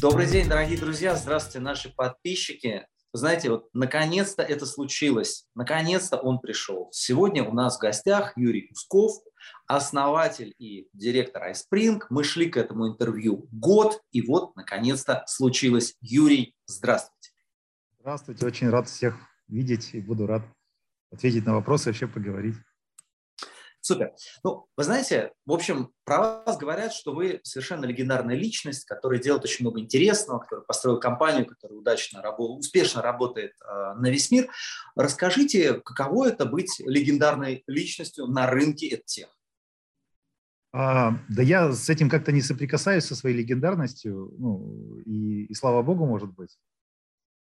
Добрый день, дорогие друзья, здравствуйте, наши подписчики. Знаете, вот наконец-то это случилось, наконец-то он пришел. Сегодня у нас в гостях Юрий Кусков, основатель и директор iSpring. Мы шли к этому интервью год, и вот наконец-то случилось. Юрий, здравствуйте. Здравствуйте, очень рад всех видеть и буду рад ответить на вопросы, вообще поговорить. Супер. Ну, вы знаете, в общем, про вас говорят, что вы совершенно легендарная личность, которая делает очень много интересного, который построил компанию, которая удачно, успешно работает э, на весь мир. Расскажите, каково это быть легендарной личностью на рынке EdTech? А, да я с этим как-то не соприкасаюсь со своей легендарностью, ну, и, и слава богу, может быть.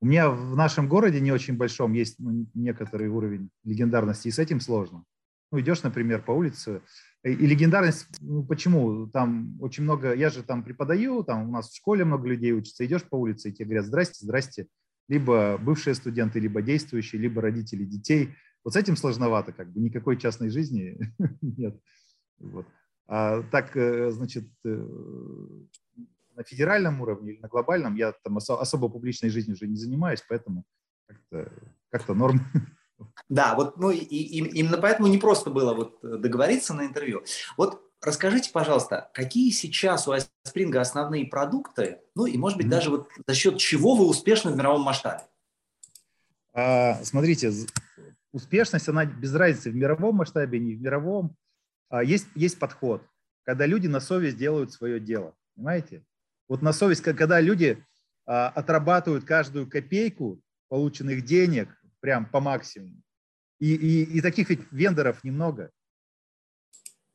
У меня в нашем городе не очень большом есть ну, некоторый уровень легендарности, и с этим сложно. Ну, идешь, например, по улице, и легендарность, ну, почему? Там очень много, я же там преподаю, там у нас в школе много людей учатся, идешь по улице, и тебе говорят, здрасте, здрасте, либо бывшие студенты, либо действующие, либо родители детей. Вот с этим сложновато, как бы никакой частной жизни нет. Вот. А так, э, значит, э, на федеральном уровне или на глобальном я там особо публичной жизнью уже не занимаюсь, поэтому как-то как норм. Да, вот ну, и, и, именно поэтому не просто было вот э, договориться на интервью. Вот расскажите, пожалуйста, какие сейчас у Spring основные продукты, ну и, может быть, mm-hmm. даже вот за счет чего вы успешны в мировом масштабе? А, смотрите, успешность, она без разницы в мировом масштабе, не в мировом. А, есть, есть подход, когда люди на совесть делают свое дело, понимаете? Вот на совесть, когда люди а, отрабатывают каждую копейку полученных денег, прям по максимуму. И, и, и таких ведь вендоров немного.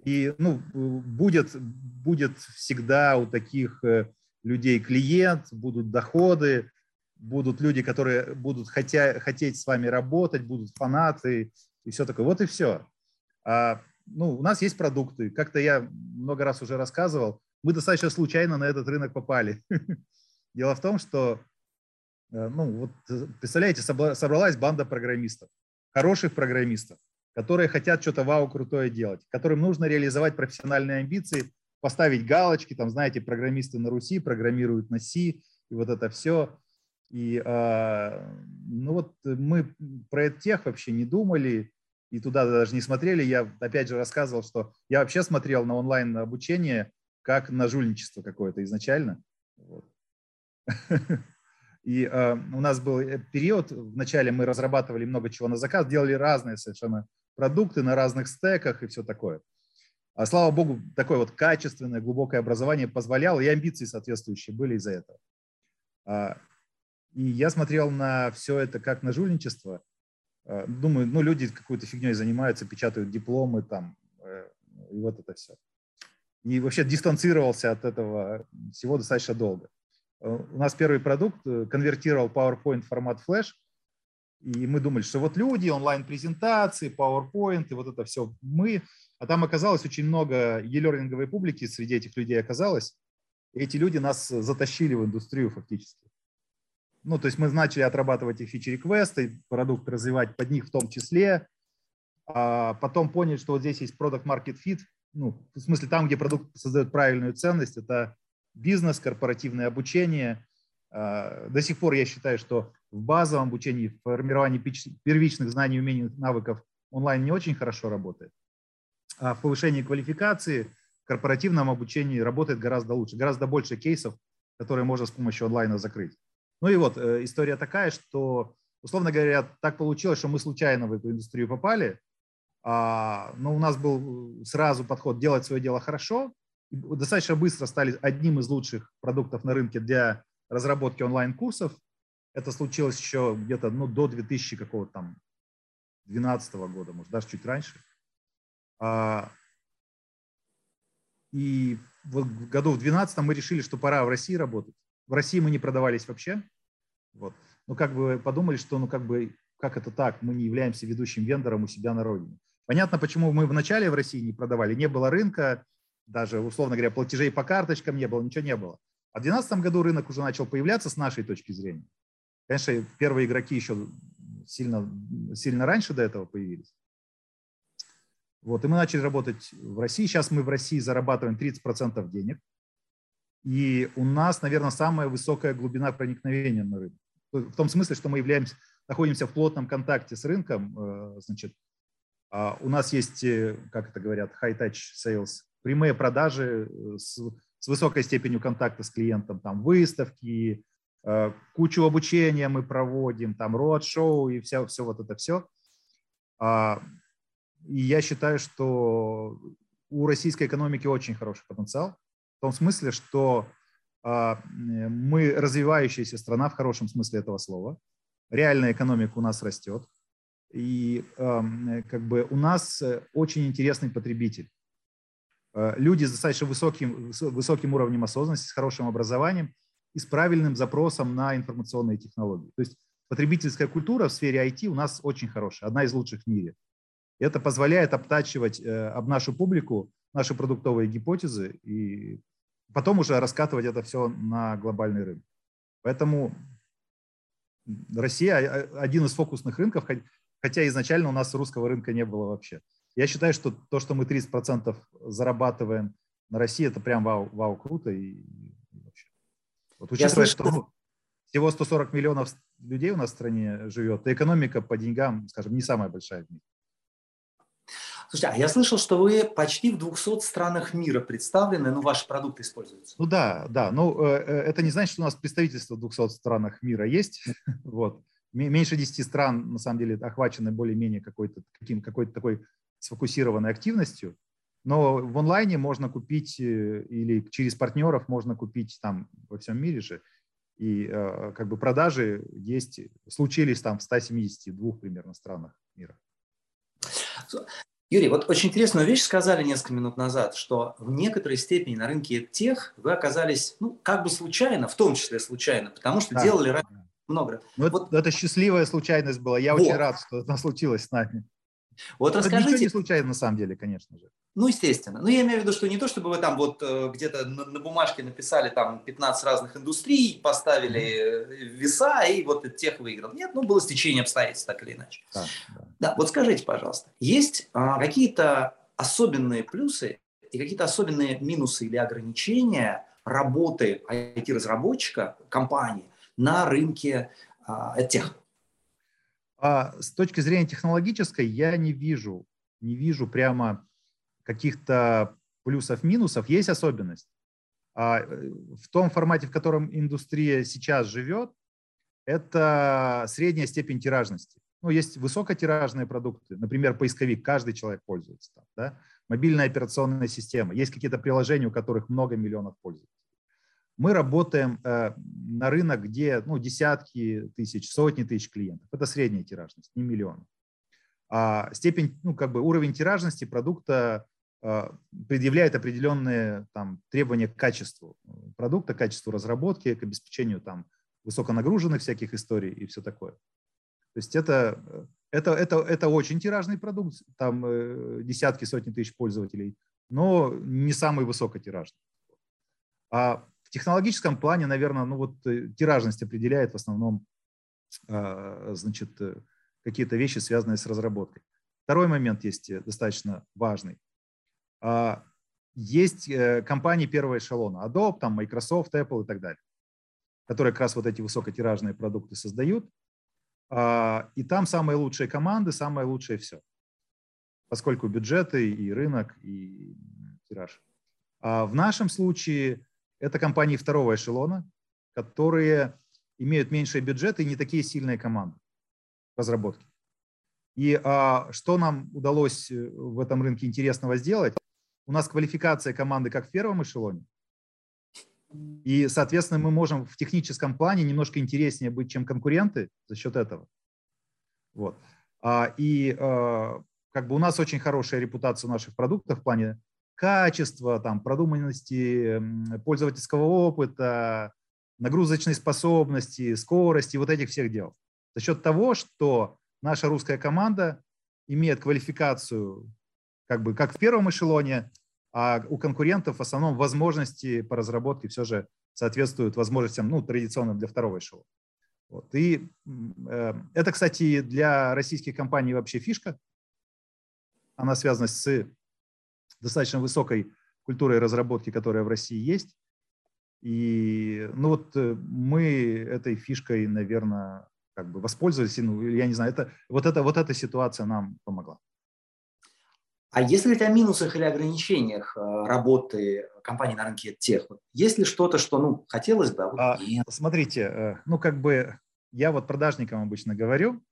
И ну, будет, будет всегда у таких э, людей клиент, будут доходы, будут люди, которые будут хотя, хотеть с вами работать, будут фанаты и все такое. Вот и все. А, ну, у нас есть продукты. Как-то я много раз уже рассказывал, мы достаточно случайно на этот рынок попали. Дело в том, что ну вот э, представляете, собралась банда программистов, хороших программистов, которые хотят что-то вау крутое делать, которым нужно реализовать профессиональные амбиции, поставить галочки, там, знаете, программисты на Руси программируют на C, и вот это все. И, э, ну вот мы про тех вообще не думали, и туда даже не смотрели. Я опять же рассказывал, что я вообще смотрел на онлайн обучение как на жульничество какое-то изначально. Вот. И э, у нас был э, период, вначале мы разрабатывали много чего на заказ, делали разные совершенно продукты на разных стеках и все такое. А слава богу, такое вот качественное, глубокое образование позволяло, и амбиции соответствующие были из-за этого. А, и я смотрел на все это как на жульничество. А, думаю, ну, люди какой-то фигней занимаются, печатают дипломы там, э, и вот это все. И вообще дистанцировался от этого всего достаточно долго. У нас первый продукт э, конвертировал PowerPoint в формат Flash, и мы думали, что вот люди, онлайн-презентации, PowerPoint, и вот это все мы. А там оказалось очень много e-learning публики среди этих людей оказалось. И эти люди нас затащили в индустрию фактически. Ну, то есть мы начали отрабатывать их фичи-реквесты, продукт развивать под них в том числе. А потом поняли, что вот здесь есть product market fit. Ну, в смысле, там, где продукт создает правильную ценность, это бизнес, корпоративное обучение. А, до сих пор я считаю, что в базовом обучении, в формировании первичных знаний, умений, навыков онлайн не очень хорошо работает. А в повышении квалификации, в корпоративном обучении работает гораздо лучше, гораздо больше кейсов, которые можно с помощью онлайна закрыть. Ну и вот э, история такая, что, условно говоря, так получилось, что мы случайно в эту индустрию попали, а, но у нас был сразу подход делать свое дело хорошо, достаточно быстро стали одним из лучших продуктов на рынке для разработки онлайн-курсов. Это случилось еще где-то ну, до 2000 какого-то там 2012 года, может, даже чуть раньше. А, и в году в 2012 мы решили, что пора в России работать. В России мы не продавались вообще. Вот. Ну, как бы подумали, что, ну, как бы, как это так, мы не являемся ведущим вендором у себя на родине. Понятно, почему мы вначале в России не продавали. Не было рынка, даже, условно говоря, платежей по карточкам не было, ничего не было. А в 2012 году рынок уже начал появляться с нашей точки зрения. Конечно, первые игроки еще сильно, сильно раньше до этого появились. Вот, и мы начали работать в России. Сейчас мы в России зарабатываем 30% денег. И у нас, наверное, самая высокая глубина проникновения на рынок. В том смысле, что мы являемся, находимся в плотном контакте с рынком. Э, значит, а у нас есть, э, как это говорят, high-touch sales, прямые продажи э, с, с высокой степенью контакта с клиентом, там выставки, кучу обучения мы проводим, там роад-шоу и все, все вот это все. А, и я считаю, что у российской экономики очень хороший потенциал том смысле, что а, мы развивающаяся страна в хорошем смысле этого слова. Реальная экономика у нас растет. И как бы у нас э, очень интересный потребитель. А, люди с достаточно высоким, высоким уровнем осознанности, с хорошим образованием и с правильным запросом на информационные технологии. То есть потребительская культура в сфере IT у нас очень хорошая, одна из лучших в мире. Это позволяет обтачивать э, об нашу публику наши продуктовые гипотезы и потом уже раскатывать это все на глобальный рынок. Поэтому Россия один из фокусных рынков, хотя изначально у нас русского рынка не было вообще. Я считаю, что то, что мы 30% зарабатываем на России, это прям вау, вау круто. И, и вообще. Вот учитывая, что всего 140 миллионов людей у нас в стране живет, и экономика по деньгам, скажем, не самая большая в мире. Слушайте, а я слышал, что вы почти в 200 странах мира представлены, ну, ваши продукты используются. Ну да, да. Ну, э, э, это не значит, что у нас представительство в 200 странах мира есть. Вот. Меньше 10 стран, на самом деле, охвачены более-менее какой-то каким, какой-то такой сфокусированной активностью. Но в онлайне можно купить э, или через партнеров можно купить там во всем мире же. И как бы продажи есть, случились там в 172 примерно странах мира. Юрий, вот очень интересную вещь сказали несколько минут назад, что в некоторой степени на рынке тех вы оказались, ну, как бы случайно, в том числе случайно, потому что да. делали много. Ну, вот, это счастливая случайность была. Я вот. очень рад, что это случилось с нами. Вот расскажите... Это не случайно на самом деле, конечно же. Ну, естественно. Ну, я имею в виду, что не то, чтобы вы там вот э, где-то на, на бумажке написали там 15 разных индустрий, поставили веса и вот тех выиграл. Нет, ну, было стечение обстоятельств так или иначе. Да, да. да вот скажите, пожалуйста, есть а, какие-то особенные плюсы и какие-то особенные минусы или ограничения работы IT-разработчика, компании на рынке а, тех? А с точки зрения технологической я не вижу, не вижу прямо каких-то плюсов-минусов. Есть особенность. А э, в том формате, в котором индустрия сейчас живет, это средняя степень тиражности. Ну, есть высокотиражные продукты, например, поисковик, каждый человек пользуется. Там, да? Мобильная операционная система. Есть какие-то приложения, у которых много миллионов пользователей. Мы работаем э, на рынок, где ну, десятки тысяч, сотни тысяч клиентов. Это средняя тиражность, не миллион. А степень, ну, как бы уровень тиражности продукта э, предъявляет определенные там, требования к качеству продукта, качеству разработки, к обеспечению там, высоконагруженных всяких историй и все такое. То есть это, это, это, это очень тиражный продукт, там э, десятки, сотни тысяч пользователей, но не самый высокотиражный. А технологическом плане, наверное, ну вот э, тиражность определяет в основном а, значит, э, какие-то вещи, связанные с разработкой. Второй момент есть э, достаточно важный. А, есть компании первого эшелона, Adobe, там, Microsoft, Apple и так далее, которые как раз вот эти высокотиражные продукты создают. А, и там самые лучшие команды, самое лучшее все, поскольку бюджеты и рынок, и тираж. В нашем случае это компании второго эшелона, которые имеют меньшие бюджеты и не такие сильные команды разработки. И а, что нам удалось э, в этом рынке интересного сделать? У нас квалификация команды как в первом эшелоне. И, соответственно, мы можем в техническом плане немножко интереснее быть, чем конкуренты за счет этого. Вот. А, и а, как бы у нас очень хорошая репутация наших продуктов в плане качества, там, продуманности пользовательского опыта, нагрузочной способности, скорости, вот этих всех дел. За счет того, что наша русская команда имеет квалификацию как бы как в первом эшелоне, а у конкурентов в основном возможности по разработке все же соответствуют возможностям ну, традиционным для второго эшелона. Вот. И э, это, кстати, для российских компаний вообще фишка. Она связана с достаточно высокой культурой разработки, которая в России есть. И, ну вот мы этой фишкой, наверное, как бы воспользовались, ну, я не знаю, это, вот, это, вот эта ситуация нам помогла. А если говорить о минусах или ограничениях работы компании на рынке тех, есть ли что-то, что ну, хотелось бы, а вот а, нет? Смотрите, ну как бы я вот продажникам обычно говорю,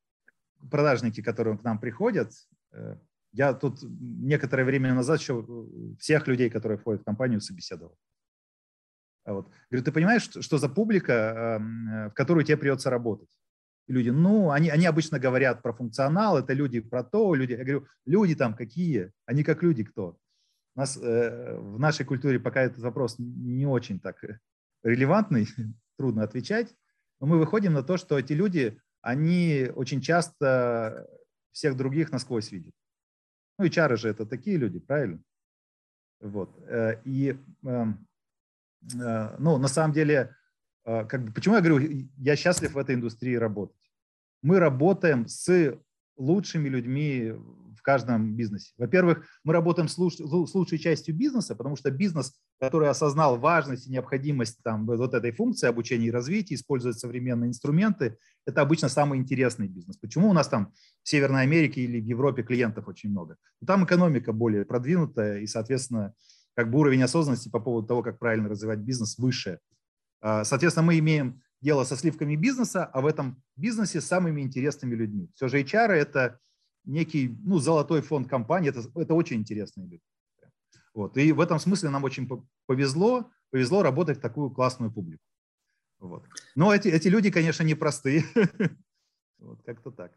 продажники, которые к нам приходят, э, я тут некоторое время назад еще всех людей, которые входят в компанию, собеседовал. А вот. Говорю, ты понимаешь, что за публика, эм, э, в которую тебе придется работать? И люди, ну, они, они обычно говорят про функционал, это люди про то, люди. Я говорю, люди там какие? Они как люди кто? У нас э, в нашей культуре пока этот вопрос не очень так релевантный, трудно отвечать. Но мы выходим на то, что эти люди, они очень часто всех других насквозь видят. Ну, чары же это такие люди, правильно? Вот. Э, и, эм, э, ну, на самом деле, э, как бы, почему я говорю, я счастлив в этой индустрии работать? Мы работаем с лучшими людьми в каждом бизнесе. Во-первых, мы работаем с, луч, с лучшей частью бизнеса, потому что бизнес, который осознал важность и необходимость там, вот этой функции обучения и развития, использует современные инструменты, это обычно самый интересный бизнес. Почему у нас там в Северной Америке или в Европе клиентов очень много? Ну, там экономика более продвинутая и, соответственно, как бы уровень осознанности по поводу того, как правильно развивать бизнес, выше. А, соответственно, мы имеем дело со сливками бизнеса, а в этом бизнесе самыми интересными людьми. Все же HR – это некий ну, золотой фонд компании. Это, это очень интересные люди. Вот. И в этом смысле нам очень повезло, повезло работать в такую классную публику. Вот. Но эти, эти люди, конечно, непростые. Вот как-то так.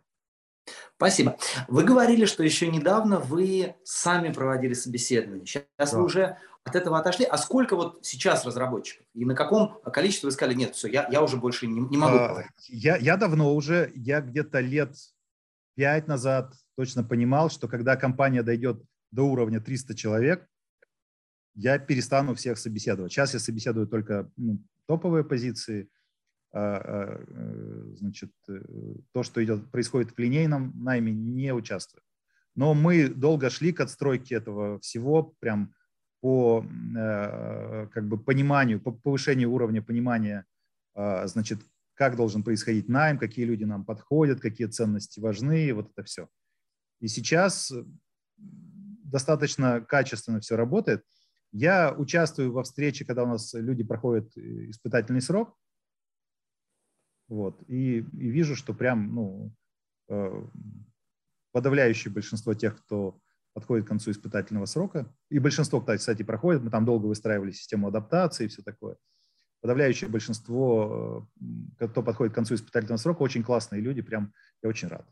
Спасибо. Вы говорили, что еще недавно вы сами проводили собеседование. Сейчас да. вы уже от этого отошли. А сколько вот сейчас разработчиков? И на каком количестве вы сказали, нет, все, я, я уже больше не, не могу. А, я, я давно уже, я где-то лет пять назад точно понимал, что когда компания дойдет до уровня 300 человек, я перестану всех собеседовать. Сейчас я собеседую только ну, топовые позиции, а, а, э, значит, э, то, что идет, происходит в линейном найме, не участвую. Но мы долго шли к отстройке этого всего, прям по э, как бы пониманию, по повышению уровня понимания, а, значит, как должен происходить найм, какие люди нам подходят, какие ценности важны, вот это все. И сейчас достаточно качественно все работает. Я участвую во встрече, когда у нас люди проходят э, испытательный срок, вот, и, и вижу, что прям, ну, э, подавляющее большинство тех, кто подходит к концу испытательного срока, и большинство, кстати, проходит, мы там долго выстраивали систему адаптации и все такое, подавляющее большинство, э, кто подходит к концу испытательного срока, очень классные люди, прям я очень рад.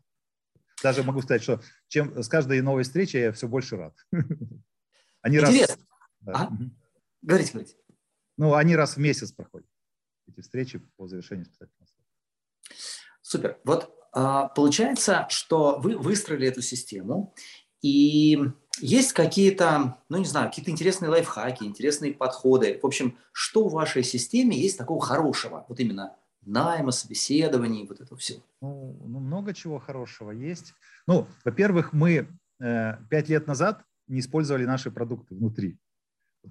Даже могу сказать, что чем с каждой новой встречей я все больше рад. Они Интересно. Раз, да. а? Говорите, говорите. Ну, они раз в месяц проходят, эти встречи по завершению испытательного срока. Супер. Вот а, получается, что вы выстроили эту систему, и есть какие-то, ну не знаю, какие-то интересные лайфхаки, интересные подходы. В общем, что в вашей системе есть такого хорошего, вот именно найма, собеседований, вот это все? Ну, ну много чего хорошего есть. Ну, во-первых, мы э, пять лет назад не использовали наши продукты внутри.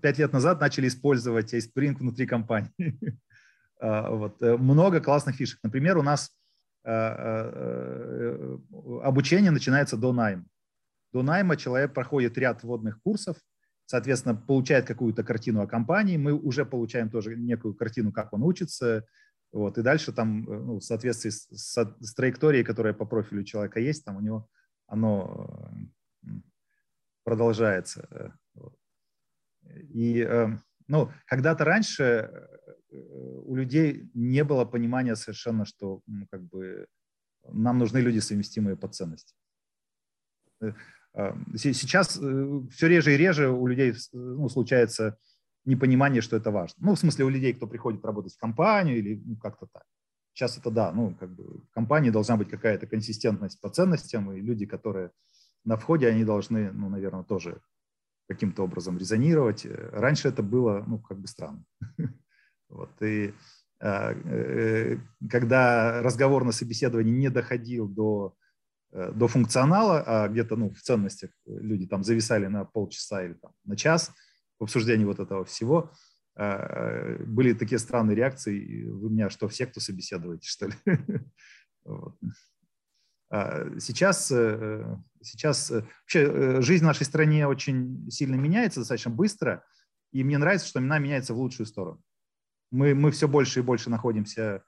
Пять лет назад начали использовать Spring внутри компании. А, вот. Э, много классных фишек. Например, у нас э, э, обучение начинается до найма. До найма человек проходит ряд вводных курсов, соответственно, получает какую-то картину о компании, мы уже получаем тоже некую картину, как он учится, вот, и дальше там, ну, в соответствии с, с, с траекторией, которая по профилю человека есть, там у него оно продолжается. И, ну, когда-то раньше у людей не было понимания совершенно, что ну, как бы нам нужны люди, совместимые по ценности. Сейчас э, все реже и реже у людей ну, случается непонимание, что это важно. Ну, в смысле, у людей, кто приходит работать в компанию или ну, как-то так. Сейчас это да, ну, как бы в компании должна быть какая-то консистентность по ценностям, и люди, которые на входе, они должны, ну, наверное, тоже каким-то образом резонировать. Раньше это было, ну, как бы странно. Вот, и а, э, когда разговор на собеседовании не доходил до Э, до функционала, а где-то ну, в ценностях люди там зависали на полчаса или там, на час в обсуждении вот этого всего, были такие странные реакции. Вы меня что, в секту собеседуете, что ли? Сейчас, сейчас вообще жизнь в нашей стране очень сильно меняется, достаточно быстро, и мне нравится, что она меняется в лучшую сторону. Мы, мы все больше и больше находимся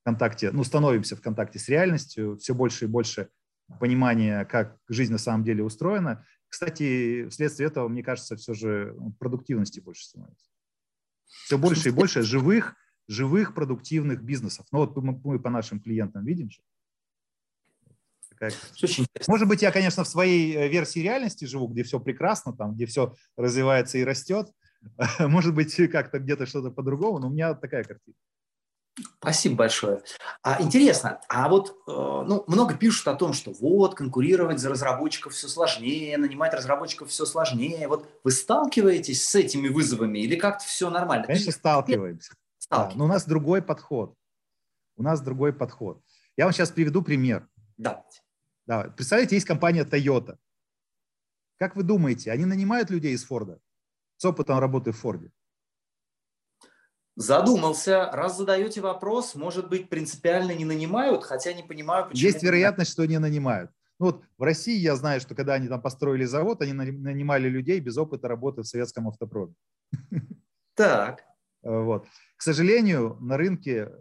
в контакте, ну, становимся в контакте с реальностью, все больше и больше понимания, как жизнь на самом деле устроена. Кстати, вследствие этого, мне кажется, все же продуктивности больше становится. Все больше и больше живых, живых продуктивных бизнесов. Ну вот мы, мы по нашим клиентам видим же. Может быть, я, конечно, в своей э, версии реальности живу, где все прекрасно, там, где все развивается и растет. Может быть, как-то где-то что-то по-другому, но у меня такая картина. Спасибо большое. А, интересно, а вот э, ну, много пишут о том, что вот конкурировать за разработчиков все сложнее, нанимать разработчиков все сложнее. Вот вы сталкиваетесь с этими вызовами или как-то все нормально? Конечно, сталкиваемся. Да, но у нас другой подход. У нас другой подход. Я вам сейчас приведу пример. Да. Да. Представляете, есть компания Toyota. Как вы думаете, они нанимают людей из Форда с опытом работы в Форде? Задумался. Раз задаете вопрос, может быть, принципиально не нанимают, хотя не понимаю, почему. Есть вероятность, что не нанимают. Ну вот в России я знаю, что когда они там построили завод, они нанимали людей без опыта работы в советском автопроме. Так. Вот. К сожалению, на рынке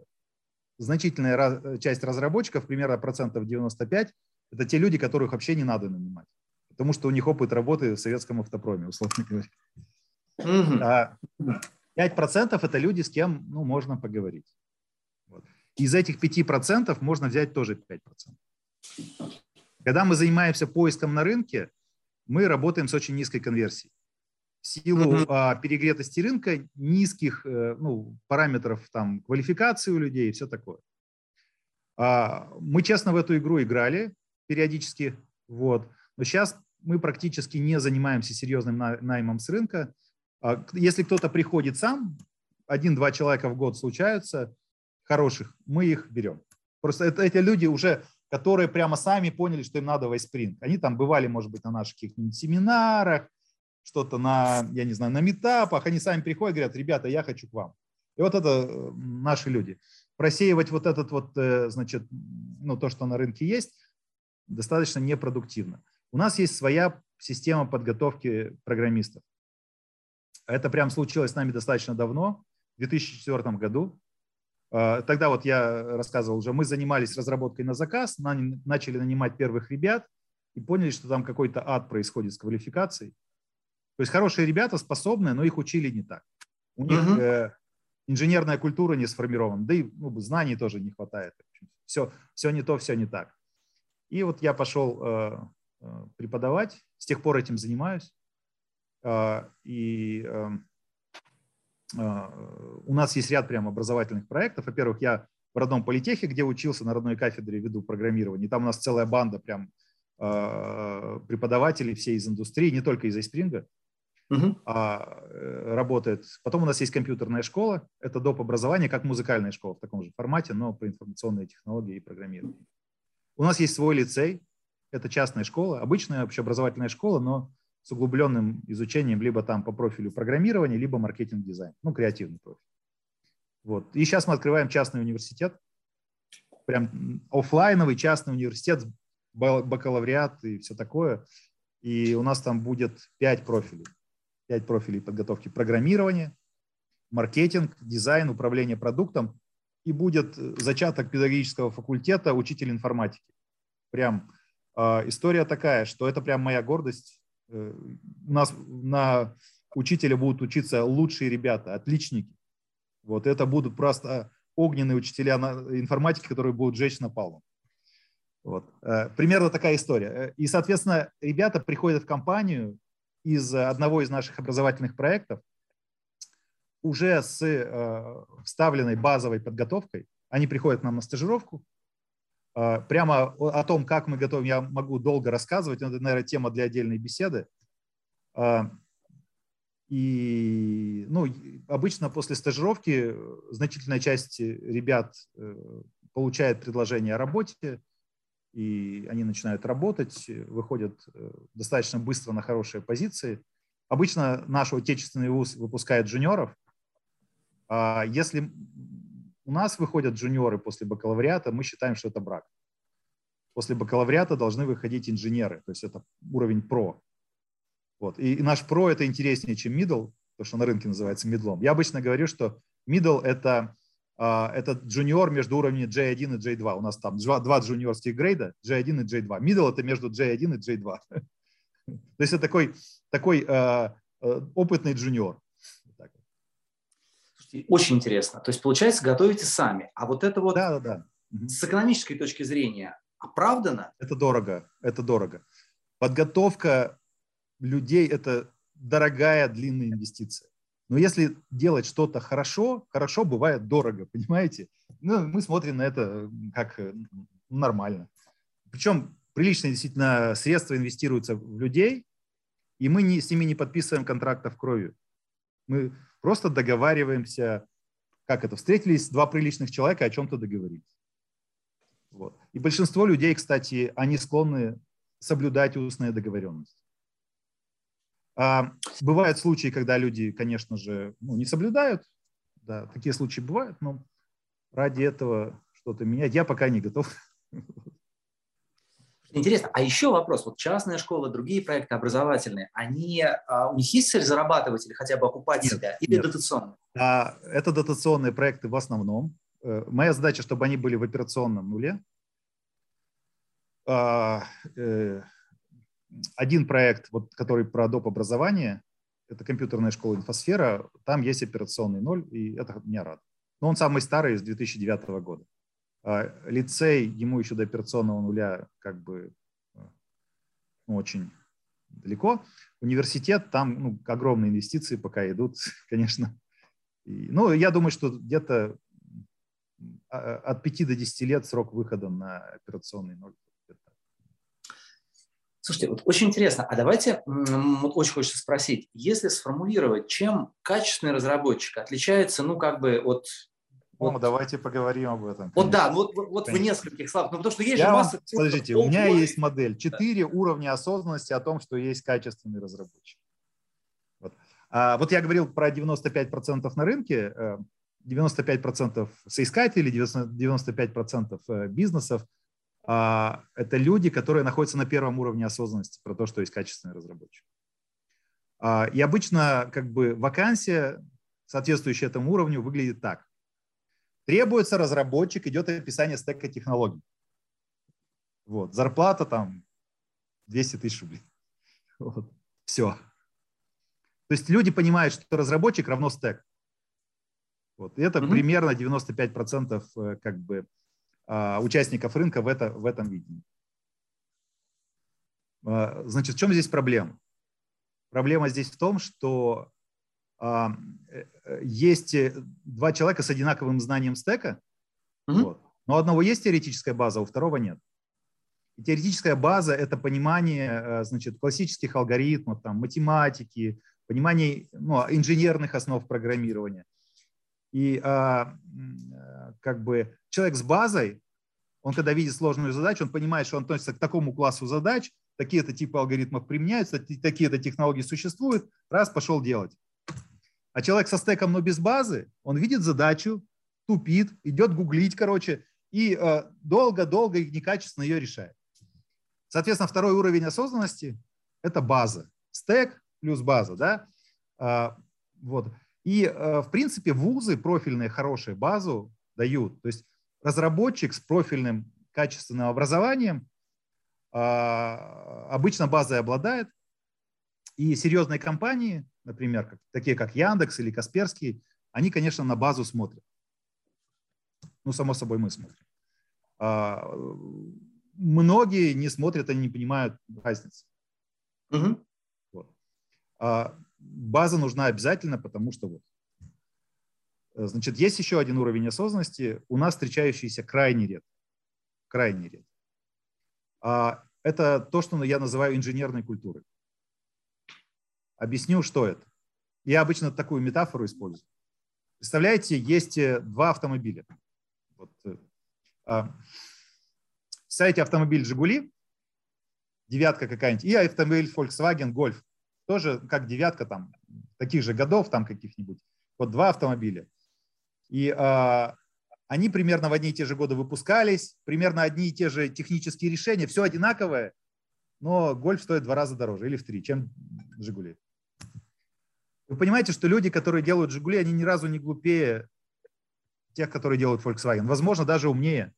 значительная часть разработчиков, примерно процентов 95, это те люди, которых вообще не надо нанимать, потому что у них опыт работы в советском автопроме, условно говоря. Угу. 5% это люди, с кем ну, можно поговорить. Вот. Из этих 5% можно взять тоже 5%. Когда мы занимаемся поиском на рынке, мы работаем с очень низкой конверсией. В силу uh-huh. а, перегретости рынка, низких э, ну, параметров там, квалификации у людей и все такое. А, мы честно в эту игру играли периодически, вот. но сейчас мы практически не занимаемся серьезным наймом с рынка. А если кто-то приходит сам, один-два человека в год случаются, хороших, мы их берем. Просто это, эти люди уже, которые прямо сами поняли, что им надо вайспринг. Они там бывали, может быть, на наших каких-нибудь семинарах, что-то на, я не знаю, на метапах, они сами приходят, говорят, ребята, я хочу к вам. И вот это э, наши люди. Просеивать вот этот вот, э, значит, ну, то, что на рынке есть, достаточно непродуктивно. У нас есть своя система подготовки программистов. Это прям случилось с нами достаточно давно, в 2004 году. А, тогда вот я рассказывал уже, мы занимались разработкой на заказ, начали нанимать первых ребят и поняли, что там какой-то ад происходит с квалификацией. То есть хорошие ребята, способные, но их учили не так. У них uh-huh. э, инженерная культура не сформирована, да и ну, знаний тоже не хватает. Все, все не то, все не так. И вот я пошел э, э преподавать, с тех пор этим занимаюсь. А, и эм, а, у нас есть ряд прям образовательных проектов. Во-первых, я в родном политехе, где учился на родной кафедре, веду программирование. Там у нас целая банда прям а, преподавателей, все из индустрии, не только из iSpring, uh-huh. а, э, работает. Потом у нас есть компьютерная школа, это доп. образование, как музыкальная школа в таком же формате, но по информационной технологии и программированию. У нас есть свой лицей, это частная школа, обычная общеобразовательная школа, но с углубленным изучением либо там по профилю программирования, либо маркетинг-дизайн, ну, креативный профиль. Вот. И сейчас мы открываем частный университет, прям офлайновый частный университет, бакалавриат и все такое. И у нас там будет пять профилей. Пять профилей подготовки программирования, маркетинг, дизайн, управление продуктом. И будет зачаток педагогического факультета учитель информатики. Прям э, история такая, что это прям моя гордость Э, у нас на учителя будут учиться лучшие ребята, отличники. Вот это будут просто огненные учителя информатики, которые будут жечь напалмом. Вот. Э, примерно такая история. Э, и, соответственно, ребята приходят в компанию из одного из наших образовательных проектов уже с вставленной базовой подготовкой. Они приходят к нам на стажировку, прямо о том, как мы готовим, я могу долго рассказывать, это, наверное, тема для отдельной беседы. А, и ну, обычно после стажировки значительная часть ребят э, получает предложение о работе, и они начинают работать, выходят э, достаточно быстро на хорошие позиции. Обычно наш отечественный вуз выпускает джуниоров, А если у нас выходят джуниоры после бакалавриата, мы считаем, что это брак. После бакалавриата должны выходить инженеры, то есть это уровень про. Вот. И, наш про это интереснее, чем middle, то, что на рынке называется мидлом. Я обычно говорю, что middle это, uh, это джуниор между уровнями J1 и J2. У нас там два, два джуниорских грейда, J1 и J2. Middle это между J1 и J2. То есть это такой, такой uh, опытный джуниор. Очень интересно. То есть, получается, готовите сами. А вот это вот да, да, да. с экономической точки зрения оправдано? Это дорого. Это дорого. Подготовка людей – это дорогая, длинная инвестиция. Но если делать что-то хорошо, хорошо бывает дорого, понимаете? Ну, мы смотрим на это как нормально. Причем приличные действительно средства инвестируются в людей, и мы не, с ними не подписываем контрактов кровью. Мы просто договариваемся, как это, встретились два приличных человека, о чем-то договорились. Вот. И большинство людей, кстати, они склонны соблюдать устные договоренности. А, бывают случаи, когда люди, конечно же, ну, не соблюдают. Да, такие случаи бывают, но ради этого что-то менять я пока не готов. Интересно. А еще вопрос. Вот частная школа, другие проекты образовательные, они, а, у них есть цель зарабатывать или хотя бы окупать нет, себя? Или нет. дотационные? А, это дотационные проекты в основном. Э, моя задача, чтобы они были в операционном нуле. А, э, один проект, вот, который про доп. образование, это компьютерная школа «Инфосфера», там есть операционный ноль, и это меня радует. Но он самый старый, из 2009 года. А, лицей, ему еще до операционного нуля как бы ну, очень далеко. Университет, там ну, огромные инвестиции пока идут, конечно. И, ну, я думаю, что где-то а, от 5 до 10 лет срок выхода на операционный ноль. Слушайте, вот очень интересно, а давайте, вот очень хочется спросить, если сформулировать, чем качественный разработчик отличается, ну, как бы от вот. давайте поговорим об этом. Конечно. Вот да, ну вот, вот в нескольких словах. Ну, потому что есть Я же масса... Вам, подождите, у меня есть модель. Четыре да. уровня осознанности о том, что есть качественный разработчик. Вот. А, вот я говорил про 95% на рынке, 95% э, соискателей, 95% э, бизнесов. А, это люди, которые находятся на первом уровне осознанности про то, что есть качественный разработчик. А, и обычно как бы вакансия, соответствующая этому уровню, выглядит так. Требуется разработчик, идет описание стека технологий. Вот, зарплата там 200 тысяч рублей. Вот. Все. То есть люди понимают, что разработчик равно стек. Вот. И это mm-hmm. примерно 95% э, как бы а, участников рынка в, это, в этом видении. А, значит, в чем здесь проблема? Проблема здесь в том, что есть э, два человека с одинаковым знанием стека, mm-hmm. вот, но у одного есть теоретическая база, а у второго нет. И теоретическая база – это понимание значит, классических алгоритмов, там, математики, понимание ну, инженерных основ программирования. И а, как бы человек с базой, он когда видит сложную задачу, он понимает, что он относится к такому классу задач, такие-то типы алгоритмов применяются, такие-то технологии существуют, раз, пошел делать. А человек со стеком, но без базы, он видит задачу, тупит, идет гуглить, короче, и э, долго-долго и некачественно ее решает. Соответственно, второй уровень осознанности – это база. Стек плюс база, да? А, вот. И, э, в принципе, вузы профильные, хорошие базу дают. То есть разработчик с профильным качественным образованием а, обычно базой обладает, и серьезные компании например, как, такие как Яндекс или Касперский, они, конечно, на базу смотрят. Ну, само собой, мы смотрим. А, многие не смотрят, они не понимают разницы. Угу. Вот. А, база нужна обязательно, потому что вот. Значит, есть еще один уровень осознанности, у нас встречающийся крайне редко. Крайне редко. А, это то, что я называю инженерной культурой. Объясню, что это. Я обычно такую метафору использую. Представляете, есть э, два автомобиля. Вот, э, а, автомобиль «Жигули», девятка какая-нибудь, и автомобиль Volkswagen Golf. Тоже как девятка там, таких же годов там каких-нибудь. Вот два автомобиля. И а, они примерно в одни и те же годы выпускались, примерно одни и те же технические решения, все одинаковое, но гольф стоит в два раза дороже или в три, чем Жигули. Вы понимаете, что люди, которые делают Жигули, они ни разу не глупее тех, которые делают Volkswagen. Возможно, даже умнее.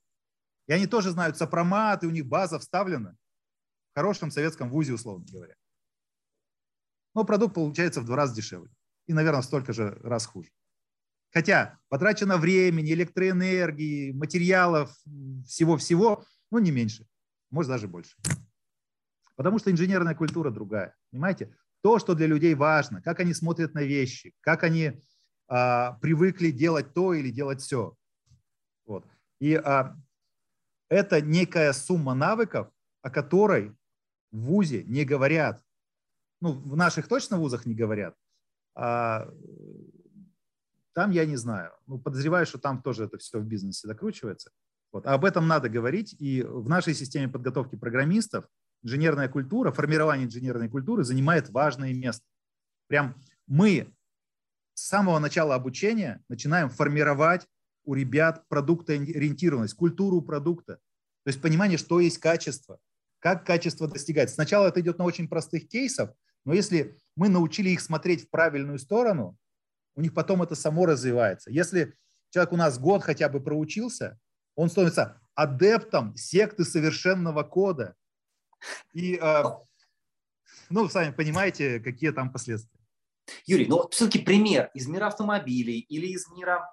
И они тоже знают сопромат, и у них база вставлена в хорошем советском вузе, условно говоря. Но продукт получается в два раза дешевле. И, наверное, столько же раз хуже. Хотя потрачено времени, электроэнергии, материалов, всего-всего, ну, не меньше. Может, даже больше. Потому что инженерная культура другая. Понимаете? То, что для людей важно, как они смотрят на вещи, как они а, привыкли делать то или делать все. Вот. И а, это некая сумма навыков, о которой в ВУЗе не говорят. Ну, в наших точно вузах не говорят. А, там я не знаю. Ну, подозреваю, что там тоже это все в бизнесе закручивается. Вот. А об этом надо говорить. И в нашей системе подготовки программистов инженерная культура, формирование инженерной культуры занимает важное место. Прям мы с самого начала обучения начинаем формировать у ребят продуктоориентированность, культуру продукта. То есть понимание, что есть качество, как качество достигается. Сначала это идет на очень простых кейсах, но если мы научили их смотреть в правильную сторону, у них потом это само развивается. Если человек у нас год хотя бы проучился, он становится адептом секты совершенного кода. И, э, ну, сами понимаете, какие там последствия. Юрий, ну все-таки пример из мира автомобилей или из мира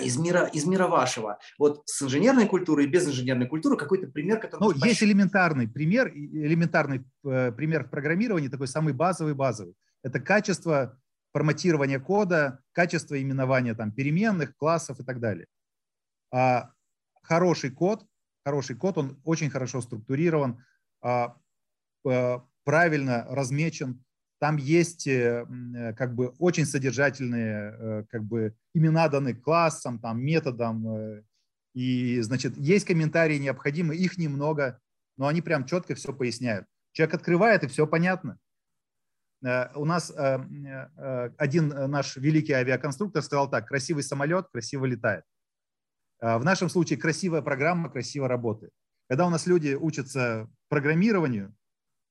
из мира, из мира вашего. Вот с инженерной культурой и без инженерной культуры какой-то пример, который... Ну, есть элементарный пример, элементарный э, пример в программировании, такой самый базовый-базовый. Это качество форматирования кода, качество именования там, переменных, классов и так далее. А хороший код, хороший код, он очень хорошо структурирован, правильно размечен, там есть э, э, как бы очень содержательные э, как бы имена даны классам, там, методам. И, значит, есть комментарии необходимы, их немного, но они прям четко все поясняют. Человек открывает, и все понятно. У нас один наш великий авиаконструктор сказал так, красивый самолет красиво летает. В нашем случае красивая программа красиво работает. Когда у нас люди учатся программированию,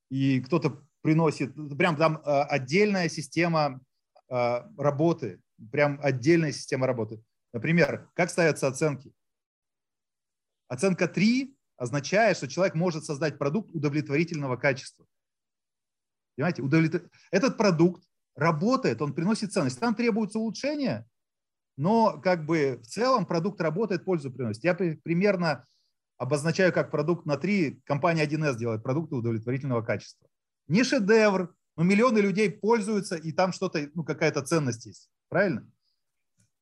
и кто-то приносит, прям там э, отдельная система э, работы, прям отдельная система работы. Например, как ставятся оценки? Оценка 3 означает, что человек может создать продукт удовлетворительного качества. Понимаете, удовлетвор... этот продукт работает, он приносит ценность. Там требуется улучшение, но как бы в целом продукт работает, пользу приносит. Я примерно обозначаю как продукт на 3, компания 1С делает продукты удовлетворительного качества не шедевр, но миллионы людей пользуются, и там что-то, ну, какая-то ценность есть. Правильно?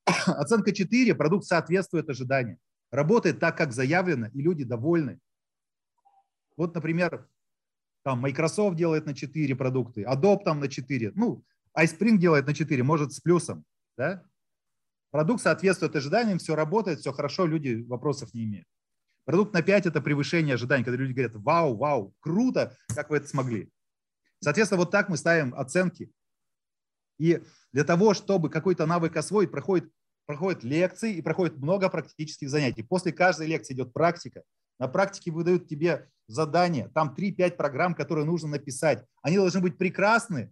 Оценка 4, продукт соответствует ожиданиям. Работает так, как заявлено, и люди довольны. Вот, например, там Microsoft делает на 4 продукты, Adobe там на 4, ну, iSpring делает на 4, может с плюсом, да? Продукт соответствует ожиданиям, все работает, все хорошо, люди вопросов не имеют. Продукт на 5 – это превышение ожиданий, когда люди говорят, вау, вау, круто, как вы это смогли. Соответственно, вот так мы ставим оценки. И для того, чтобы какой-то навык освоить, проходит, проходят лекции и проходит много практических занятий. После каждой лекции идет практика. На практике выдают тебе задания. Там 3-5 программ, которые нужно написать. Они должны быть прекрасны.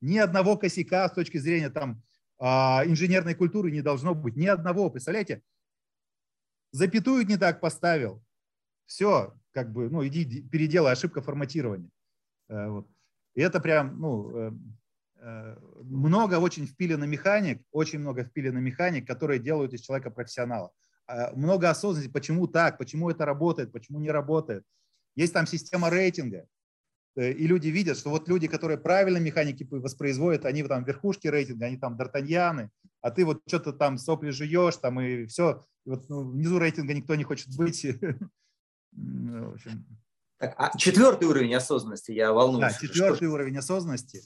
Ни одного косяка с точки зрения там, а, инженерной культуры не должно быть. Ни одного. Представляете? Запятую не так поставил. Все, как бы, ну, иди переделай, ошибка форматирования. Э, вот. И это прям, ну, э, э, много очень впилено механик, очень много впилено механик, которые делают из человека профессионала. Много осознанности, почему так, почему это работает, почему не работает. Есть там система рейтинга, и люди видят, что вот люди, которые правильно механики воспроизводят, они там верхушки рейтинга, они там д'Артаньяны, а ты вот что-то там сопли жуешь, там и все. И вот ну, внизу рейтинга никто не хочет быть. В общем, так, а четвертый уровень осознанности, я волнуюсь. Да, четвертый что... уровень осознанности.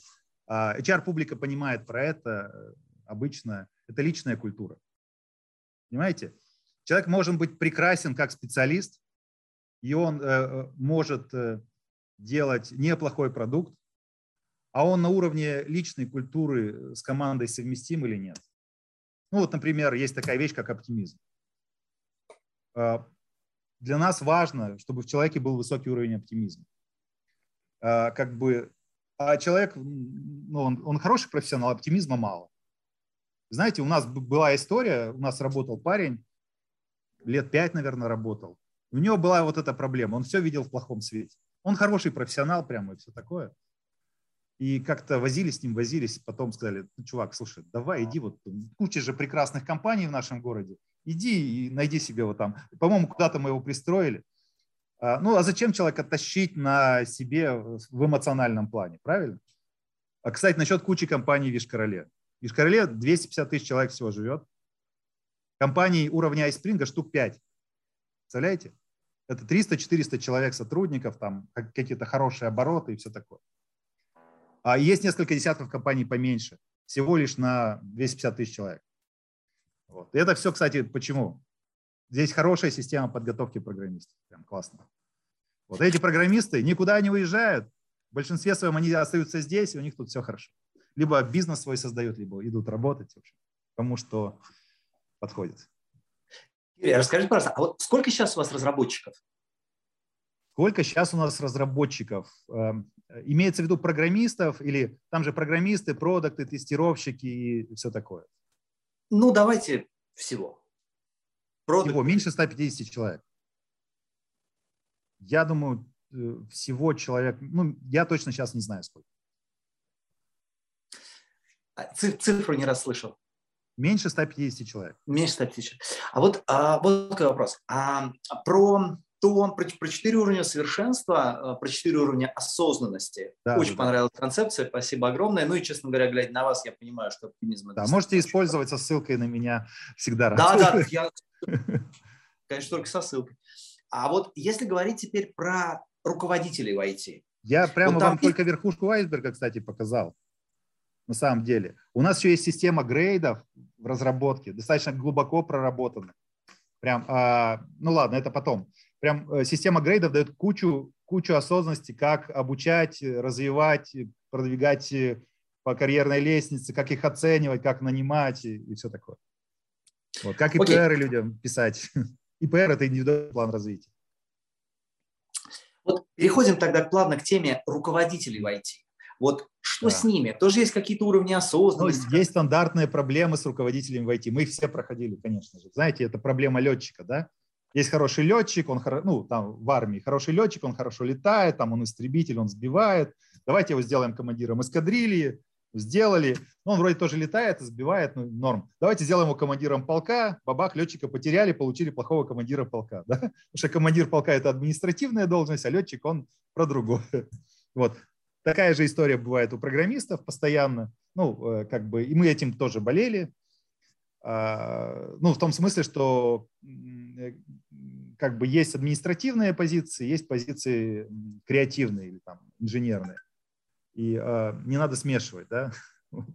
А, HR-публика понимает про это э, обычно. Это личная культура. Понимаете? Человек может быть прекрасен как специалист, и он э, э может э, делать неплохой продукт, а он на уровне личной культуры с командой совместим или нет. Ну вот, например, есть такая вещь, как оптимизм. А, для нас важно, чтобы в человеке был высокий уровень оптимизма. А, как бы, а человек, ну, он, он хороший профессионал, оптимизма мало. Знаете, у нас была история, у нас работал парень, лет пять, наверное, работал. У него была вот эта проблема, он все видел в плохом свете. Он хороший профессионал прямо и все такое. И как-то возились с ним, возились, потом сказали, ну, чувак, слушай, давай иди, вот куча же прекрасных компаний в нашем городе, иди и найди себе вот там. По-моему, куда-то мы его пристроили. А, ну, а зачем человека тащить на себе в эмоциональном плане, правильно? А, кстати, насчет кучи компаний в Вишкороле. В Вишкороле 250 тысяч человек всего живет. Компаний уровня iSpring штук 5. Представляете? Это 300-400 человек сотрудников, там какие-то хорошие обороты и все такое. А есть несколько десятков компаний поменьше, всего лишь на 250 тысяч человек. Вот. И это все, кстати, почему? Здесь хорошая система подготовки программистов. Прям классно. Вот эти программисты никуда не уезжают. В большинстве своем они остаются здесь, и у них тут все хорошо. Либо бизнес свой создают, либо идут работать. В общем, кому что подходит. Юрий, расскажи, пожалуйста, а вот сколько сейчас у вас разработчиков? Сколько сейчас у нас разработчиков? Эм, имеется в виду программистов или там же программисты, продукты, тестировщики и все такое? Ну, давайте всего. Продукты. Всего, меньше 150 человек. Я думаю, э, всего человек, ну, я точно сейчас не знаю сколько. А, цифру не расслышал. Меньше 150 человек. Меньше 150 человек. А вот, а, вот такой вопрос. А, про то про, про четыре уровня совершенства, э, про четыре уровня осознанности. Да, Очень да, понравилась концепция, спасибо огромное. Ну и, честно говоря, глядя на вас, я понимаю, что оптимизм... Да, можете использовать со ссылкой на меня всегда. Да, да, я, конечно, только со ссылкой. А вот если говорить теперь про руководителей в IT. Я прямо вот вам только верхушку айсберга, кстати, показал. На самом деле. У нас еще есть система грейдов в разработке, достаточно глубоко проработана. Прям, а, ну ладно, это потом прям э, система грейдов дает кучу, кучу осознанности, как обучать, развивать, продвигать э, по карьерной лестнице, как их оценивать, как нанимать и, и все такое. Вот, как ИПР okay. людям писать. ИПР – это индивидуальный план развития. Вот переходим тогда плавно к теме руководителей в IT. Вот что да. с ними? Тоже есть какие-то уровни осознанности? Ну, есть стандартные проблемы с руководителями в IT. Мы их все проходили, конечно же. Знаете, это проблема летчика, да? Есть хороший летчик, он ну, там в армии хороший летчик, он хорошо летает, там он истребитель, он сбивает. Давайте его сделаем командиром эскадрильи. Сделали. Ну, он вроде тоже летает, сбивает, ну, норм. Давайте сделаем его командиром полка. Бабах, летчика потеряли, получили плохого командира полка. Да? Потому что командир полка – это административная должность, а летчик, он про другое. Вот. Такая же история бывает у программистов постоянно. Ну, э, как бы, и мы этим тоже болели. А, ну, в том смысле, что э, как бы есть административные позиции, есть позиции креативные или там инженерные. И э, не надо смешивать, да?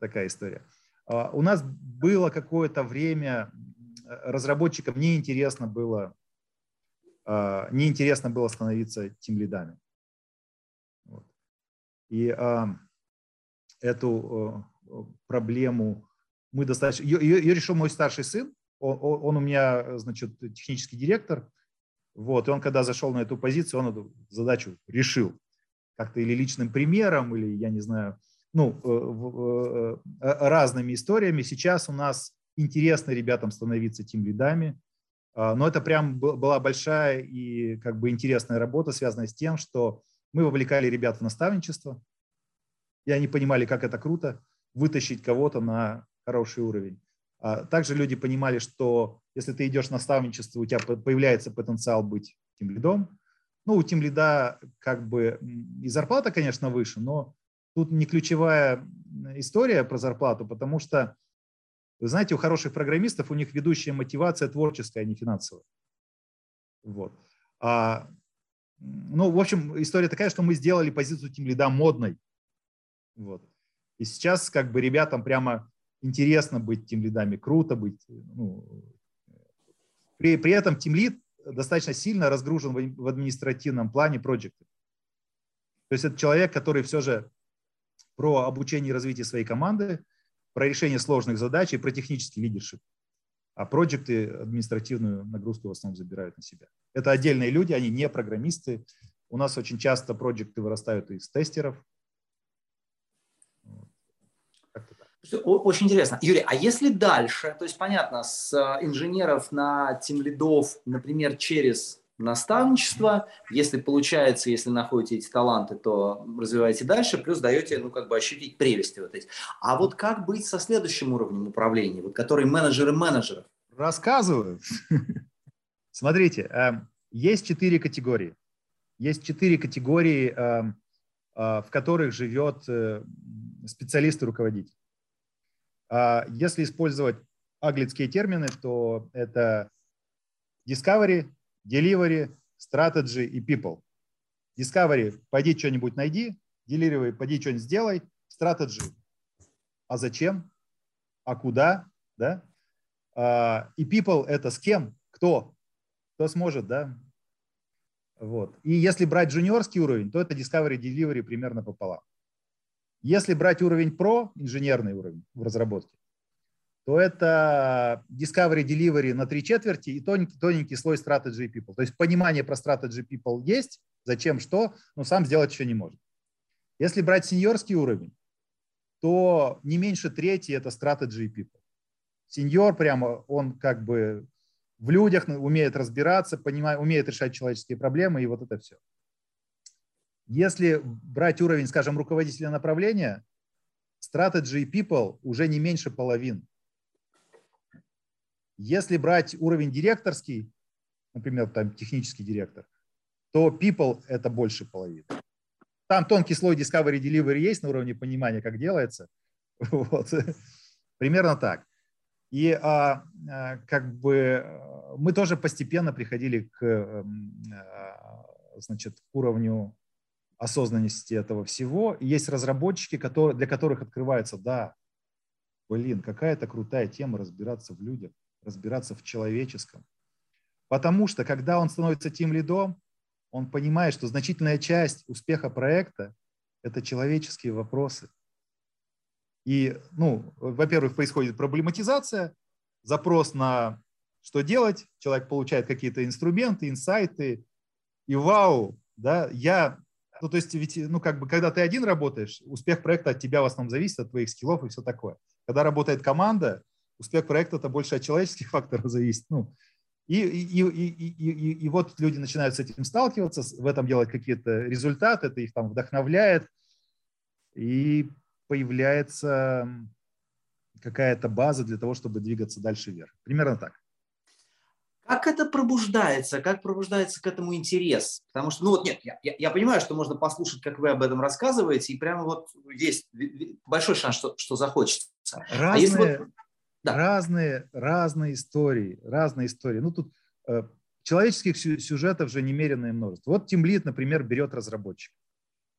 Такая история. Uh, у нас было какое-то время, разработчикам неинтересно было, неинтересно было становиться тем лидами. Вот. И эту проблему мы достаточно... Ее, ее решил мой старший сын, он, он у меня, значит, технический директор, вот, и он, когда зашел на эту позицию, он эту задачу решил как-то или личным примером, или, я не знаю, ну, э, э, разными историями. Сейчас у нас интересно ребятам становиться тем лидами, а, но это прям была большая и как бы интересная работа, связанная с тем, что мы вовлекали ребят в наставничество, и они понимали, как это круто, вытащить кого-то на хороший уровень. А также люди понимали, что если ты идешь в наставничество, у тебя появляется потенциал быть тем лидом. Ну, у тем лида как бы и зарплата, конечно, выше, но тут не ключевая история про зарплату, потому что, вы знаете, у хороших программистов у них ведущая мотивация творческая, а не финансовая. Вот. А, ну, в общем, история такая, что мы сделали позицию тем лида модной. Вот. И сейчас как бы ребятам прямо интересно быть тем лидами, круто быть. Ну, при, при этом тем лид достаточно сильно разгружен в, в административном плане проекта. То есть это человек, который все же про обучение и развитие своей команды, про решение сложных задач и про технический лидершип. А проекты административную нагрузку в основном забирают на себя. Это отдельные люди, они не программисты. У нас очень часто проекты вырастают из тестеров. Очень интересно. Юрий, а если дальше, то есть понятно, с э, инженеров на тим лидов, например, через наставничество. Если получается, если находите эти таланты, то развиваете дальше, плюс даете, ну, как бы ощутить прелести вот эти. А вот как быть со следующим уровнем управления, вот который менеджеры менеджеров? Рассказываю. Смотрите, эм, есть четыре категории. Есть четыре категории, эм, э, в которых живет э, специалист и руководитель. А если использовать аглицкие термины, то это discovery, delivery, strategy и people. Discovery – пойди что-нибудь найди, delivery – пойди что-нибудь сделай, strategy – а зачем, а куда, да? А, и people – это с кем, кто, кто сможет, да? Вот. И если брать джуниорский уровень, то это discovery, delivery примерно пополам. Если брать уровень про, инженерный уровень в разработке, то это Discovery Delivery на три четверти и тоненький, тоненький слой Strategy People. То есть понимание про Strategy People есть, зачем, что, но сам сделать еще не может. Если брать сеньорский уровень, то не меньше трети это Strategy People. Сеньор прямо, он как бы в людях умеет разбираться, понимает, умеет решать человеческие проблемы и вот это все. Если брать уровень, скажем, руководителя направления, Strategy People уже не меньше половины. Если брать уровень директорский, например, там технический директор, то people – это больше половины. Там тонкий слой discovery delivery есть на уровне понимания, как делается. Вот. Примерно так. И а, а, как бы мы тоже постепенно приходили к а, значит, уровню осознанности этого всего. И есть разработчики, которые, для которых открывается, да, блин, какая-то крутая тема разбираться в людях разбираться в человеческом. Потому что, когда он становится тем лидом, он понимает, что значительная часть успеха проекта – это человеческие вопросы. И, ну, во-первых, происходит проблематизация, запрос на что делать, человек получает какие-то инструменты, инсайты, и вау, да, я, ну, то есть, ведь, ну, как бы, когда ты один работаешь, успех проекта от тебя в основном зависит, от твоих скиллов и все такое. Когда работает команда, успех проекта это больше от человеческих факторов зависит. Ну, и, и, и, и, и, и вот люди начинают с этим сталкиваться, в этом делать какие-то результаты, это их там вдохновляет, и появляется какая-то база для того, чтобы двигаться дальше вверх. Примерно так. Как это пробуждается? Как пробуждается к этому интерес? Потому что, ну вот нет, я, я, понимаю, что можно послушать, как вы об этом рассказываете, и прямо вот есть большой шанс, что, что захочется. Разные, а если вот, да. Разные, разные истории, разные истории. Ну, тут э, человеческих сюжетов же немеренное множество. Вот Тимлит, например, берет разработчика.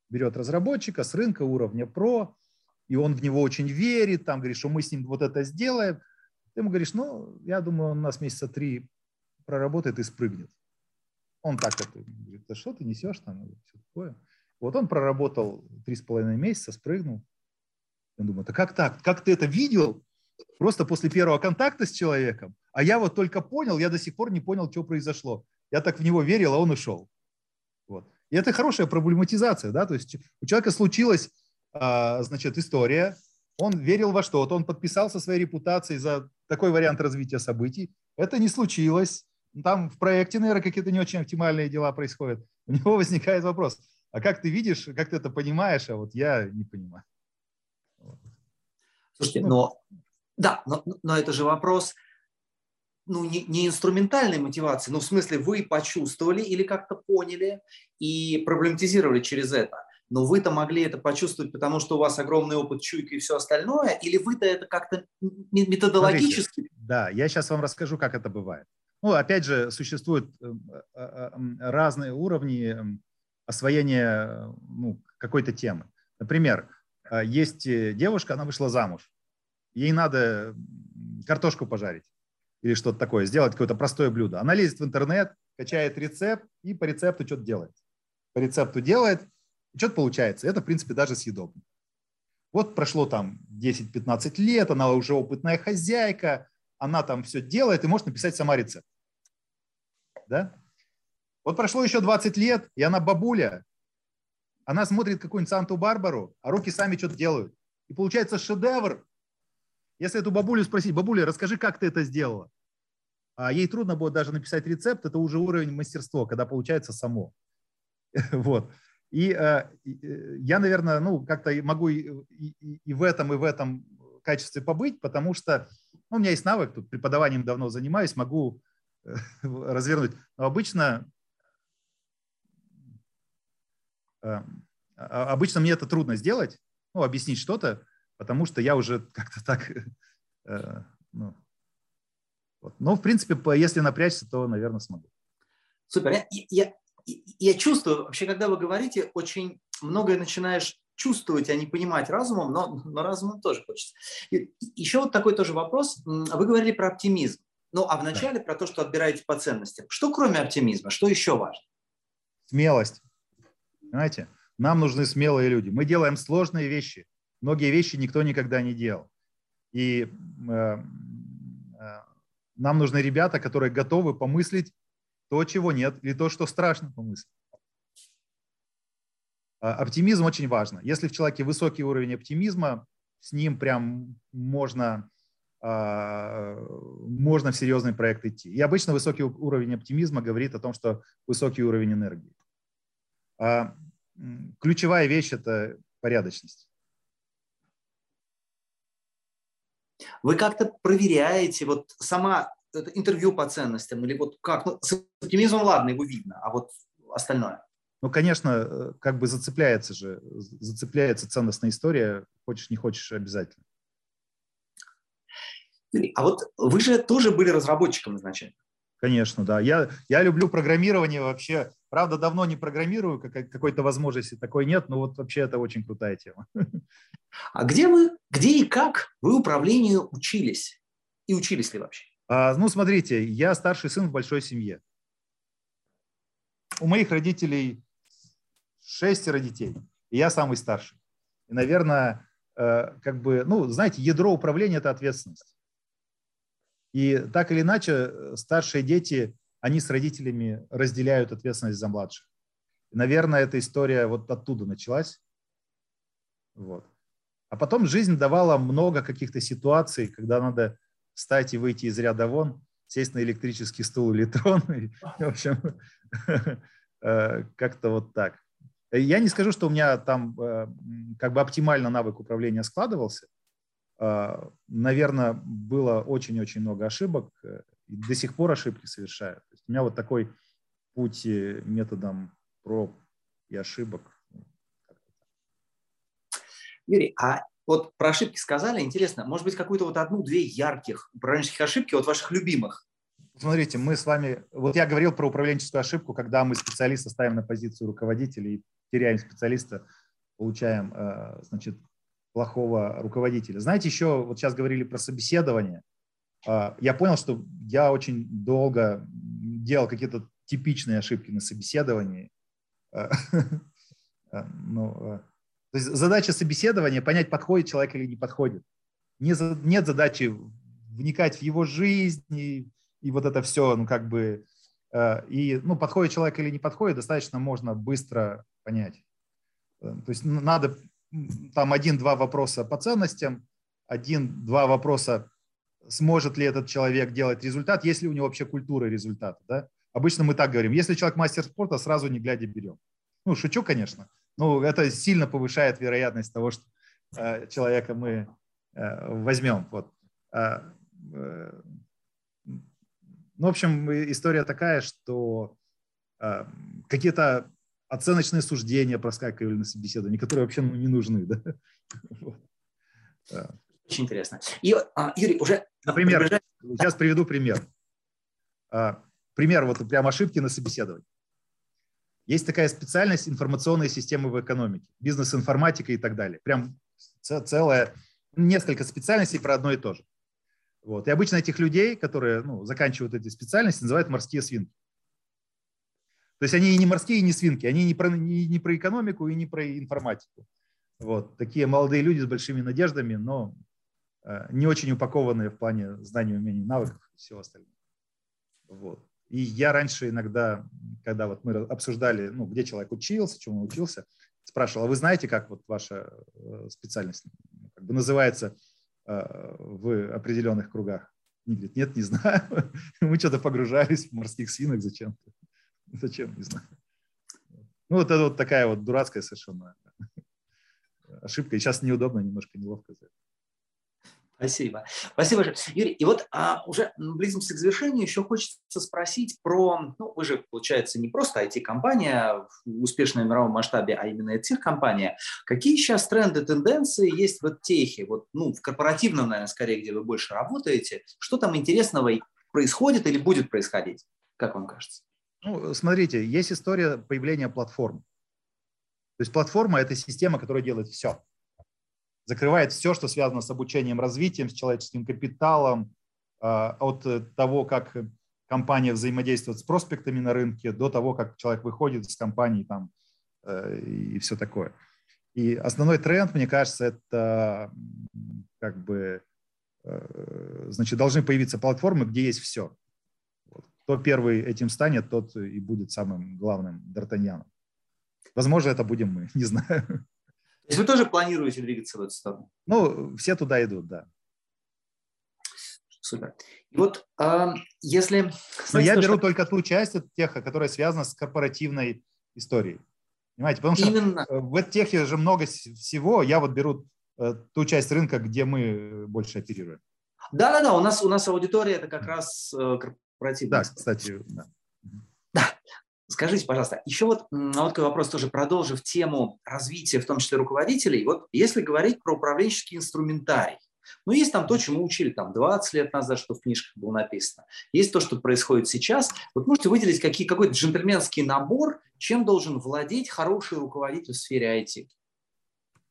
Берет разработчика с рынка уровня про, и он в него очень верит, там говорит, что мы с ним вот это сделаем. Ты ему говоришь, ну, я думаю, он у нас месяца три проработает и спрыгнет. Он так это говорит, да что ты несешь там, все такое. Вот он проработал три с половиной месяца, спрыгнул. Он думает, а как так? Как ты это видел? просто после первого контакта с человеком, а я вот только понял, я до сих пор не понял, что произошло. Я так в него верил, а он ушел. Вот. И это хорошая проблематизация, да, то есть у человека случилась, а, значит, история, он верил во что-то, он подписался своей репутацией за такой вариант развития событий, это не случилось, там в проекте, наверное, какие-то не очень оптимальные дела происходят. У него возникает вопрос, а как ты видишь, как ты это понимаешь, а вот я не понимаю. Слушайте, ну, но да, но, но это же вопрос ну, не, не инструментальной мотивации, но в смысле вы почувствовали или как-то поняли и проблематизировали через это. Но вы-то могли это почувствовать, потому что у вас огромный опыт чуйки и все остальное, или вы-то это как-то методологически... Смотрите, да, я сейчас вам расскажу, как это бывает. Ну, опять же, существуют э, э, э, разные уровни освоения ну, какой-то темы. Например, есть девушка, она вышла замуж ей надо картошку пожарить или что-то такое, сделать какое-то простое блюдо. Она лезет в интернет, качает рецепт и по рецепту что-то делает. По рецепту делает, что-то получается. Это, в принципе, даже съедобно. Вот прошло там 10-15 лет, она уже опытная хозяйка, она там все делает и может написать сама рецепт. Да? Вот прошло еще 20 лет, и она бабуля. Она смотрит какую-нибудь Санту-Барбару, а руки сами что-то делают. И получается шедевр. Если эту бабулю спросить, бабуля, расскажи, как ты это сделала? А ей трудно будет даже написать рецепт, это уже уровень мастерства, когда получается само. Вот. И э, э, я, наверное, ну, как-то могу и, и, и в этом, и в этом качестве побыть, потому что ну, у меня есть навык, тут преподаванием давно занимаюсь, могу э, развернуть. Но обычно, э, а, обычно мне это трудно сделать, ну, объяснить что-то, потому что я уже как-то так, э, ну, вот. Но, в принципе, если напрячься, то, наверное, смогу. Супер. Я, я, я чувствую, вообще, когда вы говорите, очень многое начинаешь чувствовать, а не понимать разумом, но, но разумом тоже хочется. И, еще вот такой тоже вопрос. Вы говорили про оптимизм. Ну, а вначале да. про то, что отбираете по ценностям. Что кроме оптимизма, что еще важно? Смелость. Понимаете? Нам нужны смелые люди. Мы делаем сложные вещи. Многие вещи никто никогда не делал. И э, э, нам нужны ребята, которые готовы помыслить то, чего нет, или то, что страшно помыслить. А, оптимизм очень важно. Если в человеке высокий уровень оптимизма, с ним прям можно, а, можно в серьезный проект идти. И обычно высокий уровень оптимизма говорит о том, что высокий уровень энергии. А, ключевая вещь – это порядочность. Вы как-то проверяете, вот сама интервью по ценностям или вот как? Ну, с оптимизмом, ладно, его видно, а вот остальное? Ну, конечно, э, как бы зацепляется же, зацепляется ценностная история, хочешь не хочешь обязательно. А вот вы же тоже были разработчиком изначально. Конечно, да. Я, я люблю программирование вообще. Правда, давно не программирую, как, какой-то возможности такой нет, но вот вообще это очень крутая тема. А где вы, где и как вы управлению учились? И учились ли вообще? А, ну, смотрите, я старший сын в большой семье. У моих родителей шестеро детей, и я самый старший. И, наверное, э, как бы, ну, знаете, ядро управления – это ответственность. И так или иначе, э, старшие дети, они с родителями разделяют ответственность за младших. И, наверное, эта история вот оттуда началась. Вот. А потом жизнь давала много каких-то ситуаций, когда надо встать и выйти из ряда вон, сесть на электрический стул или трон. И, в общем, э, как-то вот так. Я не скажу, что у меня там э, как бы оптимально навык управления складывался. Э, Наверное, было очень-очень много ошибок. И до сих пор ошибки совершаю. То есть у меня вот такой путь методом проб и ошибок. Юрий, а вот про ошибки сказали, интересно, может быть, какую-то вот одну-две ярких управленческих ошибки, вот ваших любимых? Смотрите, мы с вами, вот я говорил про управленческую ошибку, когда мы специалиста ставим на позицию руководителя и теряем специалиста, получаем, э, значит, плохого руководителя. Знаете, еще вот сейчас говорили про собеседование. Э, я понял, что я очень долго делал какие-то типичные ошибки на собеседовании. Э, ну, то есть задача собеседования – понять, подходит человек или не подходит. Не, нет задачи вникать в его жизнь и, и вот это все, ну, как бы, э, и, ну, подходит человек или не подходит, достаточно можно быстро понять. Э, то есть надо там один-два вопроса по ценностям, один-два вопроса, сможет ли этот человек делать результат, есть ли у него вообще культура результата. Да? Обычно мы так говорим, если человек мастер спорта, сразу не глядя берем. Ну, шучу, конечно, ну, это сильно повышает вероятность того, что э, человека мы э, возьмем. Вот. А, э, ну, в общем, история такая, что э, какие-то оценочные суждения проскакивали на собеседовании, которые вообще ну, не нужны. Да? Вот. Очень интересно. И, а, Юрий, уже... Например, приближает... сейчас приведу пример. А, пример вот прям ошибки на собеседовании. Есть такая специальность информационные системы в экономике, бизнес-информатика и так далее. Прям целая, несколько специальностей про одно и то же. Вот. И обычно этих людей, которые ну, заканчивают эти специальности, называют морские свинки. То есть они и не морские, и не свинки, они не про, не, не про экономику, и не про информатику. Вот. Такие молодые люди с большими надеждами, но э, не очень упакованные в плане знаний, умений, навыков и всего остального. Вот. И я раньше иногда, когда вот мы обсуждали, ну, где человек учился, чему он учился, спрашивал, а вы знаете, как вот ваша э, специальность как бы называется э, в определенных кругах? Они говорят, нет, не знаю. Мы что-то погружались в морских свинок зачем-то. Зачем, не знаю. Ну, вот это вот такая вот дурацкая совершенно ошибка. И сейчас неудобно, немножко неловко. Спасибо. Спасибо большое. Юрий, и вот а, уже близимся к завершению, еще хочется спросить про, ну, вы же, получается, не просто IT-компания в успешном мировом масштабе, а именно техкомпания. Какие сейчас тренды, тенденции есть в техе, вот, ну, в корпоративном, наверное, скорее, где вы больше работаете, что там интересного происходит или будет происходить, как вам кажется? Ну, смотрите, есть история появления платформ. То есть платформа – это система, которая делает все. Закрывает все, что связано с обучением, развитием, с человеческим капиталом, а, от того, как компания взаимодействует с проспектами на рынке, до того, как человек выходит из компании там, э, и все такое. И основной тренд, мне кажется, это как бы, э, значит, должны появиться платформы, где есть все. Кто первый этим станет, тот и будет самым главным Д'Артаньяном. Возможно, это будем мы, не знаю. То есть вы тоже планируете двигаться в эту сторону? Ну, все туда идут, да. Супер. И вот э, если... Но я то, беру что... только ту часть от теха, которая связана с корпоративной историей. Понимаете? Потому что Именно. в техе же много всего. Я вот беру э, ту часть рынка, где мы больше оперируем. Да-да-да, у нас, у нас аудитория это как раз корпоративная. Да, кстати, да. Да, Скажите, пожалуйста, еще вот, вот такой вопрос тоже продолжив тему развития, в том числе руководителей. Вот если говорить про управленческий инструментарий, ну, есть там то, чему учили там 20 лет назад, что в книжках было написано. Есть то, что происходит сейчас. Вот можете выделить какие, какой-то джентльменский набор, чем должен владеть хороший руководитель в сфере IT?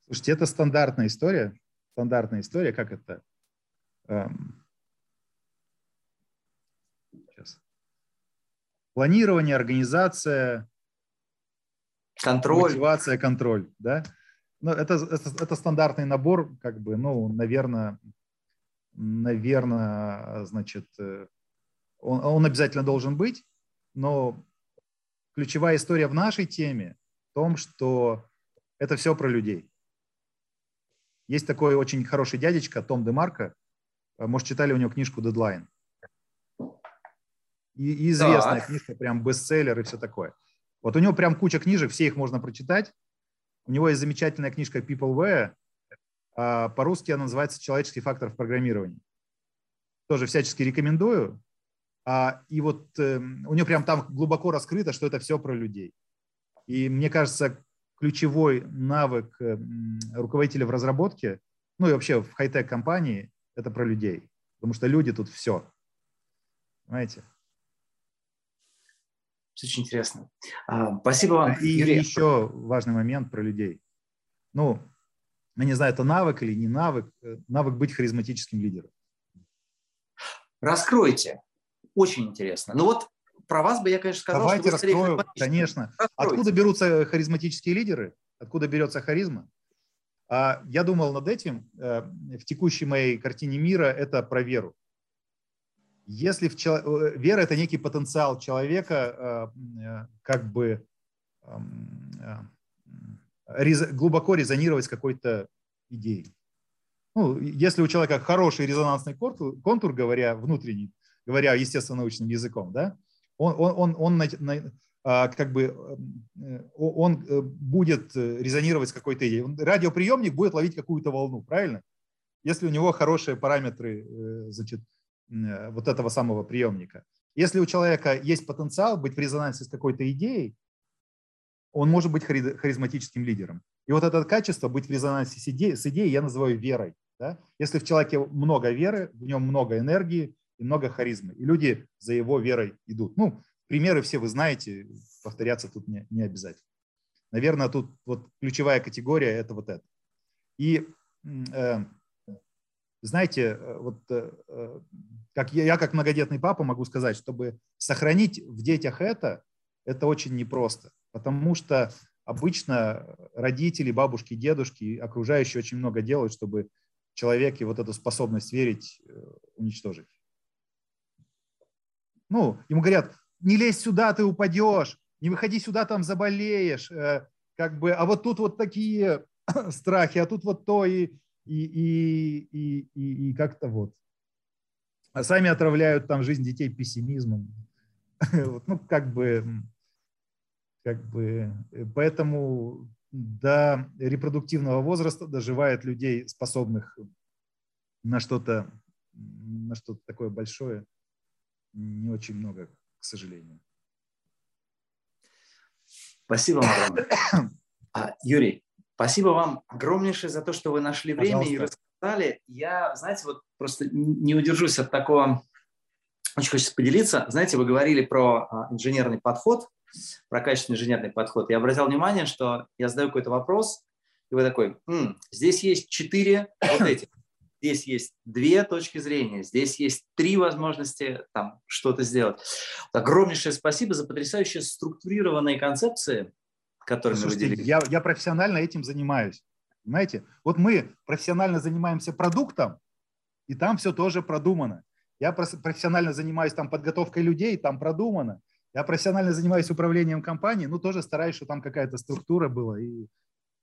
Слушайте, это стандартная история. Стандартная история, как это? Эм, Планирование, организация, контроль. мотивация, контроль, да? Ну, это, это, это стандартный набор, как бы, ну, наверное, наверное, значит, э, он, он обязательно должен быть, но ключевая история в нашей теме в том, что это все про людей. Есть такой очень хороший дядечка Том Демарко, может, читали у него книжку «Дедлайн». И, известная так. книжка, прям бестселлер и все такое. Вот у него прям куча книжек, все их можно прочитать. У него есть замечательная книжка Peopleware, а по-русски она называется «Человеческий фактор в программировании». Тоже всячески рекомендую. А, и вот э, у него прям там глубоко раскрыто, что это все про людей. И мне кажется, ключевой навык э, руководителя в разработке, ну и вообще в хай-тек компании, это про людей. Потому что люди тут все. Понимаете? Очень интересно. А, спасибо вам, И Юрий. еще важный момент про людей. Ну, я не знаю, это навык или не навык, э, навык быть харизматическим лидером. Раскройте. Очень интересно. Ну вот про вас бы я, конечно, сказал, Давайте что раскрою, конечно. Раскройте. Откуда берутся харизматические лидеры? Откуда берется харизма? А я думал над этим. Э, в текущей моей картине мира это про веру. Если в чело... Э, вера – это некий потенциал человека э, э, как бы глубоко резонировать с какой-то идеей. Ну, если у человека хороший резонансный контур, контур говоря внутренний, говоря естественно-научным языком, да, он, он, он, он на, на, а, как бы он будет резонировать с какой-то идеей. Радиоприемник будет ловить какую-то волну, правильно? Если у него хорошие параметры значит, вот этого самого приемника. Если у человека есть потенциал быть в резонансе с какой-то идеей, он может быть харизматическим лидером. И вот это качество, быть в резонансе с идеей, с идеей я называю верой. Да? Если в человеке много веры, в нем много энергии и много харизмы, и люди за его верой идут. Ну, примеры все вы знаете, повторяться тут не, не обязательно. Наверное, тут вот ключевая категория – это вот это. И э, знаете, э, вот э, э, как я, я как многодетный папа могу сказать, чтобы сохранить в детях это, это очень непросто, потому что обычно родители, бабушки, дедушки, окружающие очень много делают, чтобы человеке вот эту способность верить уничтожить. Ну, ему говорят, не лезь сюда, ты упадешь, не выходи сюда, там заболеешь, как бы, а вот тут вот такие страхи, а тут вот то и, и, и, и, и, и как-то вот. А сами отравляют там жизнь детей пессимизмом. ну, как бы, как бы, э, поэтому до репродуктивного возраста доживает людей, способных на что-то на что-то такое большое, не очень много, к сожалению. Спасибо а, Юрий, спасибо вам огромнейшее за то, что вы нашли время Пожалуйста. и рассказали. Я, знаете, вот просто не удержусь от такого, очень хочется поделиться. Знаете, вы говорили про а, инженерный подход, про качественный инженерный подход. Я обратил внимание, что я задаю какой-то вопрос, и вы такой, М, здесь есть четыре вот этих, здесь есть две точки зрения, здесь есть три возможности там что-то сделать. Огромнейшее спасибо за потрясающие структурированные концепции, которыми Слушайте, вы делились. Я, я профессионально этим занимаюсь. Понимаете? Вот мы профессионально занимаемся продуктом, и там все тоже продумано. Я профессионально занимаюсь там подготовкой людей, там продумано. Я профессионально занимаюсь управлением компанией, ну, тоже стараюсь, чтобы там какая-то структура была и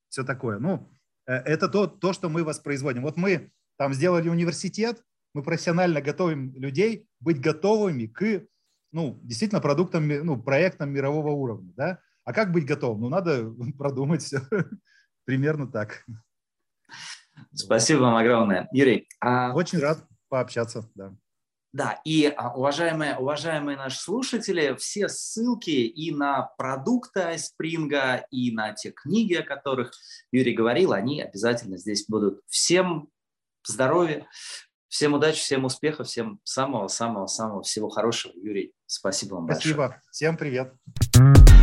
все такое. Ну, э, это то, то, что мы воспроизводим. Вот мы там сделали университет, мы профессионально готовим людей быть готовыми к, ну, действительно, продуктам, ну, проектам мирового уровня, да. А как быть готовым? Ну, надо продумать все. Примерно так. Спасибо вам огромное. Юрий. А... Очень рад пообщаться, да. Да, и а, уважаемые, уважаемые наши слушатели, все ссылки и на продукты Спринга, и на те книги, о которых Юрий говорил, они обязательно здесь будут. Всем здоровья, всем удачи, всем успехов, всем самого-самого-самого всего хорошего. Юрий, спасибо вам спасибо. большое. Спасибо. Всем привет.